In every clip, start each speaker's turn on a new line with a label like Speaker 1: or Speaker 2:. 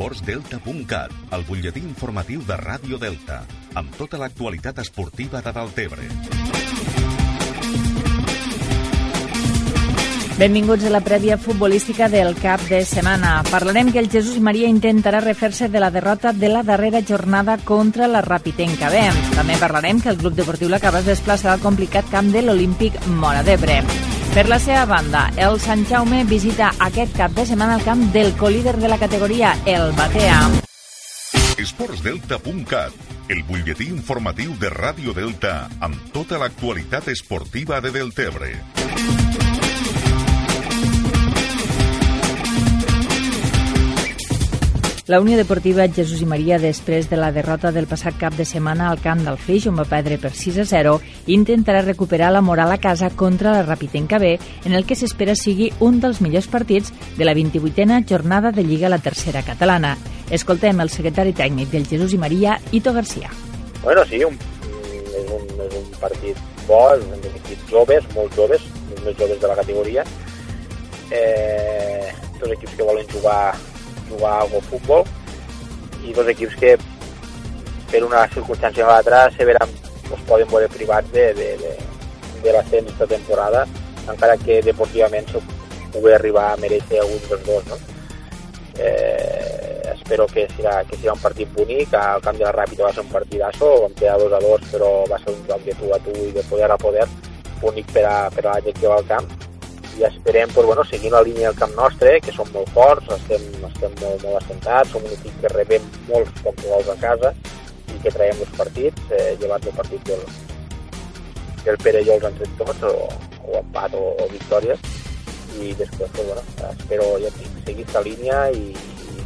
Speaker 1: esportsdelta.cat, el butlletí informatiu de Ràdio Delta, amb tota l'actualitat esportiva de Deltebre.
Speaker 2: Benvinguts a la prèvia futbolística del cap de setmana. Parlarem que el Jesús Maria intentarà refer-se de la derrota de la darrera jornada contra la Rapitenca B. També parlarem que el Club Deportiu La Cava es desplaçarà al complicat camp de l'Olímpic Mora d'Ebre. Per la seva banda, el Sant Jaume visita aquest cap de setmana el camp del colíder de la categoria, el Batea.
Speaker 1: Esportsdelta.cat, el butlletí informatiu de Ràdio Delta amb tota l'actualitat esportiva de Deltebre.
Speaker 2: La Unió Deportiva Jesús i Maria, després de la derrota del passat cap de setmana al camp del Flix, on va perdre per 6 a 0, intentarà recuperar la moral a casa contra la Rapitenca B, en el que s'espera sigui un dels millors partits de la 28a jornada de Lliga a la tercera catalana. Escoltem el secretari tècnic del Jesús i Maria, Ito Garcia.
Speaker 3: Bueno, sí, un, és, un, és un partit bo, és un equip joves, molt joves, més joves de la categoria. Eh, dos equips que volen jugar jugar algo futbol i dos equips que per una circumstància o l'altra se veran, es poden veure privats de, de, de, de l'ascens aquesta temporada encara que deportivament se pugui arribar a mereixer alguns dels dos no? eh, espero que serà, que serà un partit bonic al camp de la Ràpida va ser un partidasso on queda 2 a 2 però va ser un joc de tu a tu i de poder a poder bonic per a, per a la gent que va al camp i esperem pues, bueno, seguir la línia del camp nostre, que som molt forts, estem, estem molt, molt assentats, som un equip que rebem molts pocs gols a casa i que traiem els partits, eh, llevat el partit del, del Pere i els han tret tots, o, o empat o, o victòries, i després, pues, bueno, espero ja seguir aquesta línia i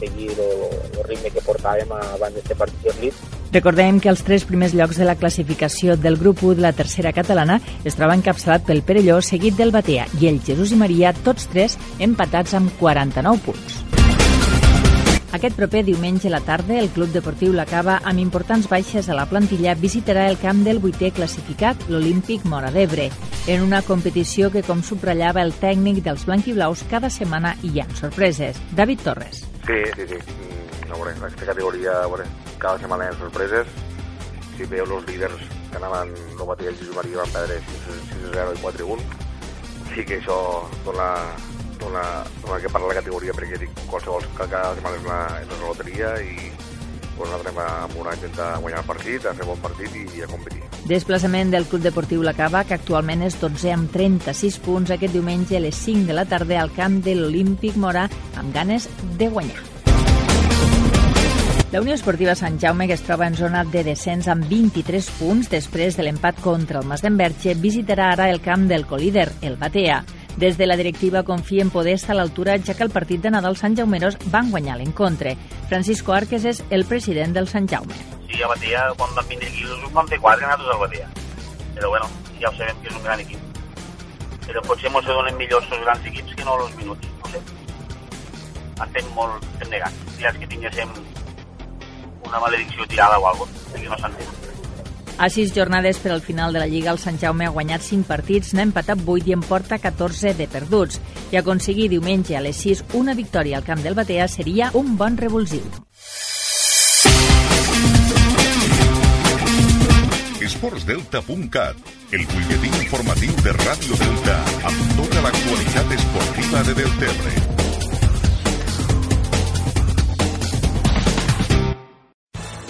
Speaker 3: seguir el ritme que portàvem abans d'aquest partit de Leeds
Speaker 2: Recordem que els tres primers llocs de la classificació del grup 1 de la tercera catalana es troba encapçalat pel Perelló, seguit del Batea i el Jesús i Maria, tots tres empatats amb 49 punts. Aquest proper diumenge a la tarda, el Club Deportiu La Cava, amb importants baixes a la plantilla, visitarà el camp del vuitè classificat, l'Olímpic Mora d'Ebre, en una competició que, com subratllava el tècnic dels blanquiblaus, cada setmana hi ha sorpreses. David Torres.
Speaker 4: Sí, sí, sí a veure, aquesta categoria, a veure, cada setmana hi ha sorpreses. Si veieu els líders que anaven, no batia el Jesús Maria, van perdre 6-0 i 4-1. Sí que això dona, dona que parla la categoria, perquè dic, qualsevol, cada setmana és una, és una loteria i pues nosaltres amb una intentar guanyar el partit, a fer bon partit i a competir.
Speaker 2: Desplaçament del Club Deportiu La Cava, que actualment és 12 amb 36 punts aquest diumenge a les 5 de la tarda al camp de l'Olímpic Mora amb ganes de guanyar. La Unió Esportiva Sant Jaume, que es troba en zona de descens amb 23 punts després de l'empat contra el Mas d'Enverge, visitarà ara el camp del colíder, el Batea. Des de la directiva confien estar a l'altura, ja que el partit de Nadal Sant Jaumeros van guanyar l'encontre. Francisco Arques és el president del Sant Jaume.
Speaker 5: Sí, a Batea, quan van vindre aquí, els van fer quatre nosaltres al Batea. Però bueno, ja ho sabem que és un gran equip. Però potser ens donen millors els grans equips que no els minuts, no sé. Estem molt negats. Ja és que tinguéssim una maledicció tirada o alguna cosa, que no s'entén.
Speaker 2: A sis jornades per al final de la Lliga, el Sant Jaume ha guanyat 5 partits, n'ha empatat 8 i en porta 14 de perduts. I aconseguir diumenge a les 6 una victòria al camp del Batea seria un bon revulsiu.
Speaker 1: Esportsdelta.cat, el butlletí informatiu de Ràdio Delta amb tota l'actualitat esportiva de Deltebre.